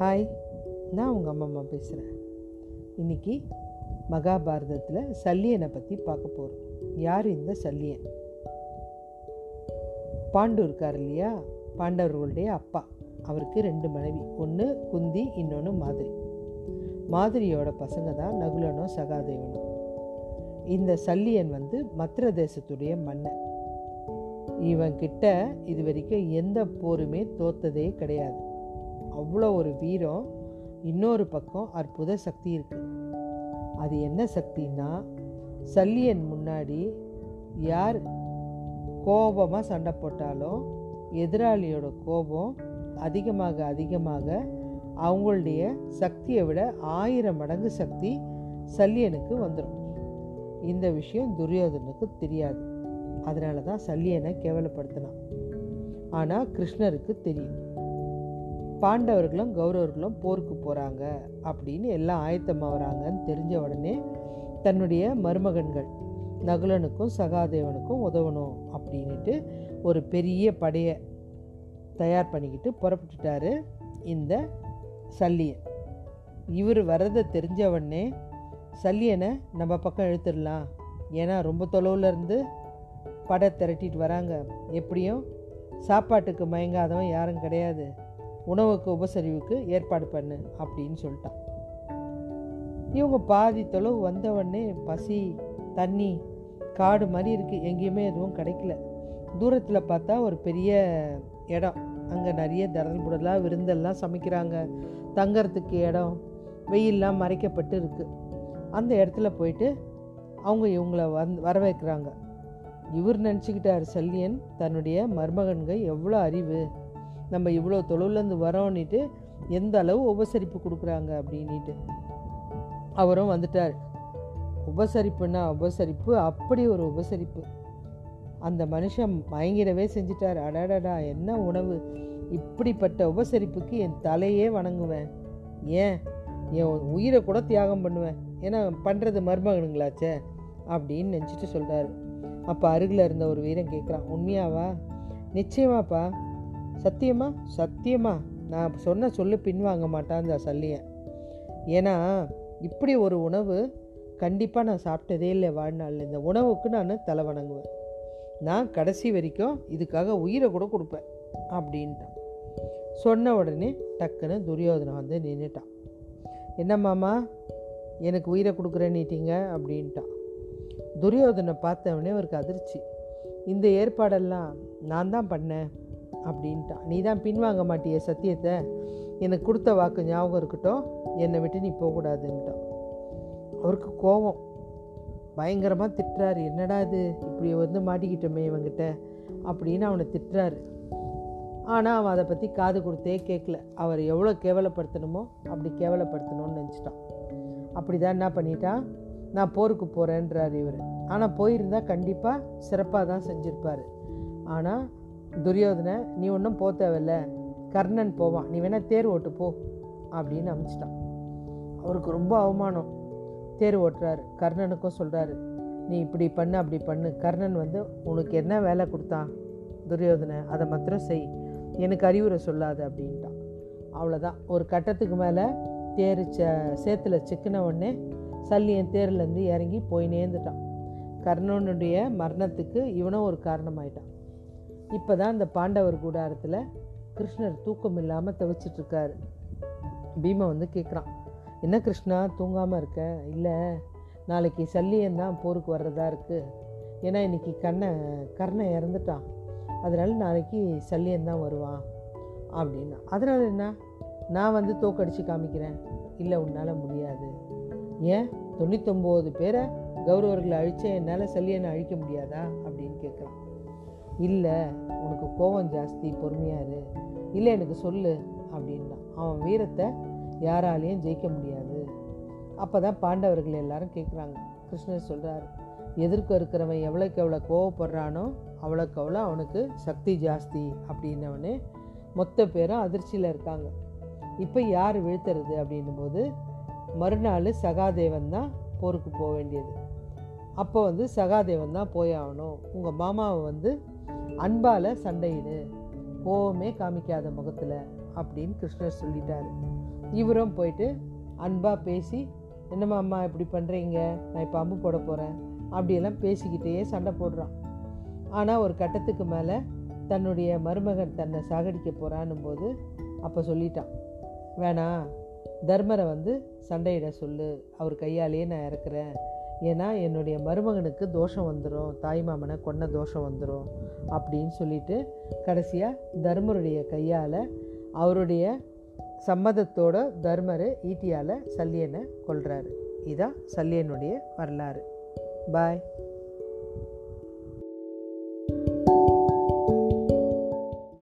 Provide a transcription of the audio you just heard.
Hi நான் உங்கள் அம்மா அம்மா பேசுகிறேன் இன்றைக்கி மகாபாரதத்தில் சல்லியனை பற்றி பார்க்க போகிறோம் யார் இந்த சல்லியன்? பாண்டு இருக்கார் இல்லையா? பாண்டவர்களுடைய அப்பா. அவருக்கு ரெண்டு மனைவி. ஒன்று குந்தி இன்னொன்று மாதிரி. மாதிரியோட பசங்க தான் நகுலனும் சகாதேவனும். இந்த சல்லியன் வந்து மத்திர தேசத்துடைய மன்னன். இவன் கிட்ட இது வரைக்கும் எந்த போருமே தோத்ததே கிடையாது. அவ்வளோ ஒரு வீரம் இன்னொரு பக்கம் அற்புத சக்தி இருக்குது அது என்ன சக்தின்னா சல்லியன் முன்னாடி யார் கோபமாக சண்டை போட்டாலும் எதிராளியோட கோபம் அதிகமாக அதிகமாக அவங்களுடைய சக்தியை விட ஆயிரம் மடங்கு சக்தி சல்லியனுக்கு வந்துடும் இந்த விஷயம் துரியோதனுக்கு தெரியாது. அதனால தான் சல்லியனை கேவலப்படுத்தினான். ஆனால் கிருஷ்ணருக்கு தெரியும். பாண்டவர்களும் கௌரவர்களும் போருக்கு போகிறாங்க அப்படின்னு எல்லாம் ஆயத்தமாகறாங்கன்னு தெரிஞ்ச உடனே தன்னுடைய மருமகன்கள் நகுலனுக்கும் சகாதேவனுக்கும் உதவணும் அப்படின்ட்டு ஒரு பெரிய படையை தயார் பண்ணிக்கிட்டு புறப்பட்டுட்டாரு இந்த சல்லியன். இவர் வர்றதை தெரிஞ்ச உடனே சல்லியனை நம்ம பக்கம் இழுத்துடலாம். ஏன்னா ரொம்ப தொலைவில் இருந்து படை திரட்டிட்டு வராங்க. எப்படியும் சாப்பாட்டுக்கு மயங்காதவன் யாரும் கிடையாது. உணவுக்கு உபசரிவுக்கு ஏற்பாடு பண்ணு அப்படின்னு சொல்லிட்டான். இவங்க பாதி தொலைவு வந்தவொடனே பசி தண்ணி காடு மாதிரி இருக்குது எங்கேயுமே எதுவும் கிடைக்கல. தூரத்தில் பார்த்தா ஒரு பெரிய இடம். அங்கே நிறைய தரல் புடலாக விருந்தெல்லாம் சமைக்கிறாங்க. தங்கறதுக்கு இடம். வெயிலெலாம் மறைக்கப்பட்டு இருக்குது அந்த இடத்துல போயிட்டு அவங்க இவங்கள வந் வர வைக்கிறாங்க இவர் நினச்சிக்கிட்டார் சல்லியன் தன்னுடைய மருமகன்கள் எவ்வளோ அறிவு. நம்ம இவ்வளோ தொழிலேருந்து வரோன்னுட்டு எந்த அளவு உபசரிப்பு கொடுக்குறாங்க அப்படின்ட்டு அவரும் வந்துட்டார். உபசரிப்புன்னா உபசரிப்பு அப்படி ஒரு உபசரிப்பு. அந்த மனுஷன் மயங்கிடவே செஞ்சிட்டார். அடாடடா என்ன உணவு? இப்படிப்பட்ட உபசரிப்புக்கு என் தலையே வணங்குவேன். ஏன்? என் உயிரை கூட தியாகம் பண்ணுவேன். ஏன்னா பண்ணுறது மருமகனுங்களாச்சே அப்படின்னு நினச்சிட்டு சொல்கிறாரு அப்போ அருகில் இருந்த ஒரு வீரன் கேட்குறான் உண்மையாவா? நிச்சயமாப்பா. சத்தியமா? சத்தியமா. நான் சொன்ன சொல்லு பின்வாங்க மாட்டான் இந்த சல்லியன். ஏன்னா இப்படி ஒரு உணவு கண்டிப்பாக நான் சாப்பிட்டதே இல்லை வாழ்நாளில். இந்த உணவுக்கு நான் தலை வணங்குவேன். நான் கடைசி வரைக்கும் இதுக்காக உயிரை கூட கொடுப்பேன் அப்படின்ட்டான். சொன்ன உடனே டக்குன்னு துரியோதனை வந்து நின்றுட்டான் என்ன மாமா எனக்கு உயிரை கொடுக்குறேன்னுட்டீங்க அப்படின்ட்டான். துரியோதனை பார்த்தவொடனே அவருக்கு அதிர்ச்சி. இந்த ஏற்பாடெல்லாம் நான் தான் பண்ணேன் அப்படின்ட்டான் நீ தான் பின்வாங்க மாட்டிய சத்தியத்தை? எனக்கு கொடுத்த வாக்கு ஞாபகம் இருக்கட்டும். என்னை விட்டு நீ போகக்கூடாதுன்ட்டான் அவருக்கு கோபம். பயங்கரமாக திட்டுறாரு. என்னடா இது? இப்படி வந்து மாட்டிக்கிட்டோமே இவங்கிட்ட? அப்படின்னு அவனை திட்டுறாரு. ஆனால் அவன் அதை பற்றி காது கொடுத்தே கேட்கல அவர் எவ்வளோ கேவலப்படுத்தணுமோ அப்படி கேவலப்படுத்தணும்னு நினச்சிட்டான். அப்படி தான் என்ன பண்ணிட்டான் நான் போருக்கு போகிறேன்றார் இவர். ஆனால் போயிருந்தா கண்டிப்பாக சிறப்பாக தான் செஞ்சுருப்பார். ஆனால் துரியோதனை நீ ஒன்றும் போக தேவையில்ல. கர்ணன் போவான். நீ வேணால் தேர் ஓட்டு போ. அப்படின்னு அமைச்சிட்டான் அவருக்கு ரொம்ப அவமானம். தேர் ஓட்டுறாரு. கர்ணனுக்கும் சொல்கிறாரு நீ இப்படி பண்ணு அப்படி பண்ணு. கர்ணன் வந்து உனக்கு என்ன வேலை கொடுத்தான்? துரியோதனை அதை மாத்திரம் செய். எனக்கு அறிவுரை சொல்லாது அப்படின்ட்டான். அவ்வளோதான் ஒரு கட்டத்துக்கு மேலே தேர் ச சேத்துல சிக்கின உடனே சல்லியன் தேர்லேருந்து இறங்கி போய் நேர்ந்துட்டான் கர்ணனுடைய மரணத்துக்கு இவனும் ஒரு காரணமாயிட்டான். இப்போ தான் இந்த பாண்டவர் கூடாரத்தில் கிருஷ்ணர் தூக்கம் இல்லாமல் தவிச்சிட்ருக்காரு. பீமா வந்து கேட்குறான் என்ன கிருஷ்ணா தூங்காமல் இருக்க? இல்லை நாளைக்கு சல்லியன் தான் போருக்கு வர்றதா இருக்குது ஏன்னா இன்றைக்கி கண்ணை கர்ணை இறந்துட்டான். அதனால் நாளைக்கு சல்லியன் தான் வருவான். அப்படின்னா அதனால் என்ன? நான் வந்து தோக்கடிச்சு காமிக்கிறேன். இல்லை உன்னால் முடியாது. ஏன்? தொண்ணூத்தொம்போது பேரை கௌரவர்களை அழித்த என்னால் சல்லியனை அழிக்க முடியாதா? அப்படின்னு கேட்குறான் இல்லை உனக்கு கோபம் ஜாஸ்தி பொறுமையாரு இல்லை எனக்கு சொல்லு அப்படின்னா. அவன் வீரத்தை யாராலையும் ஜெயிக்க முடியாது. அப்போ தான் பாண்டவர்கள் எல்லாரும் கேட்குறாங்க கிருஷ்ணர் சொல்கிறாரு எதிர்க்க இருக்கிறவன் எவ்வளோக்கு எவ்வளோ கோவப்படுறானோ அவ்வளோக்கு அவ்வளோ அவனுக்கு சக்தி ஜாஸ்தி அப்படின்னவனே மொத்த பேரும் அதிர்ச்சியில் இருக்காங்க. இப்போ யார் வீழ்த்துறது அப்படின்னும் போது மறுநாள் சகாதேவன் தான் போருக்கு போக வேண்டியது. அப்போ வந்து சகாதேவன் தான் போய் ஆகணும். உங்கள் மாமாவை வந்து அன்பால் சண்டையிடு. கோவமே காமிக்காத முகத்தில் அப்படின்னு கிருஷ்ணர் சொல்லிட்டாரு. இவரும் போயிட்டு அன்பாக பேசி என்னம்மா அம்மா இப்படி பண்ணுறீங்க நான் இப்போ அம்பு போட போகிறேன் அப்படியெல்லாம் பேசிக்கிட்டே சண்டை போடுறான். ஆனால் ஒரு கட்டத்துக்கு மேலே தன்னுடைய மருமகன் தன்னை சாகடிக்க போகிறான்னும் போது அப்போ சொல்லிட்டான். வேணாம் தர்மரை வந்து சண்டையிட சொல்லு. அவர் கையாலேயே நான் இறக்குறேன். ஏன்னா என்னுடைய மருமகனுக்கு தோஷம் வந்துடும் தாய் மாமனை கொன்ன தோஷம் வந்துடும் அப்படின்னு சொல்லிட்டு கடைசியாக தர்மருடைய கையால் அவருடைய சம்மதத்தோட தர்மர் ஈட்டியால் சல்லியனை கொள்கிறாரு இதான் சல்லியனுடைய வரலாறு. பாய்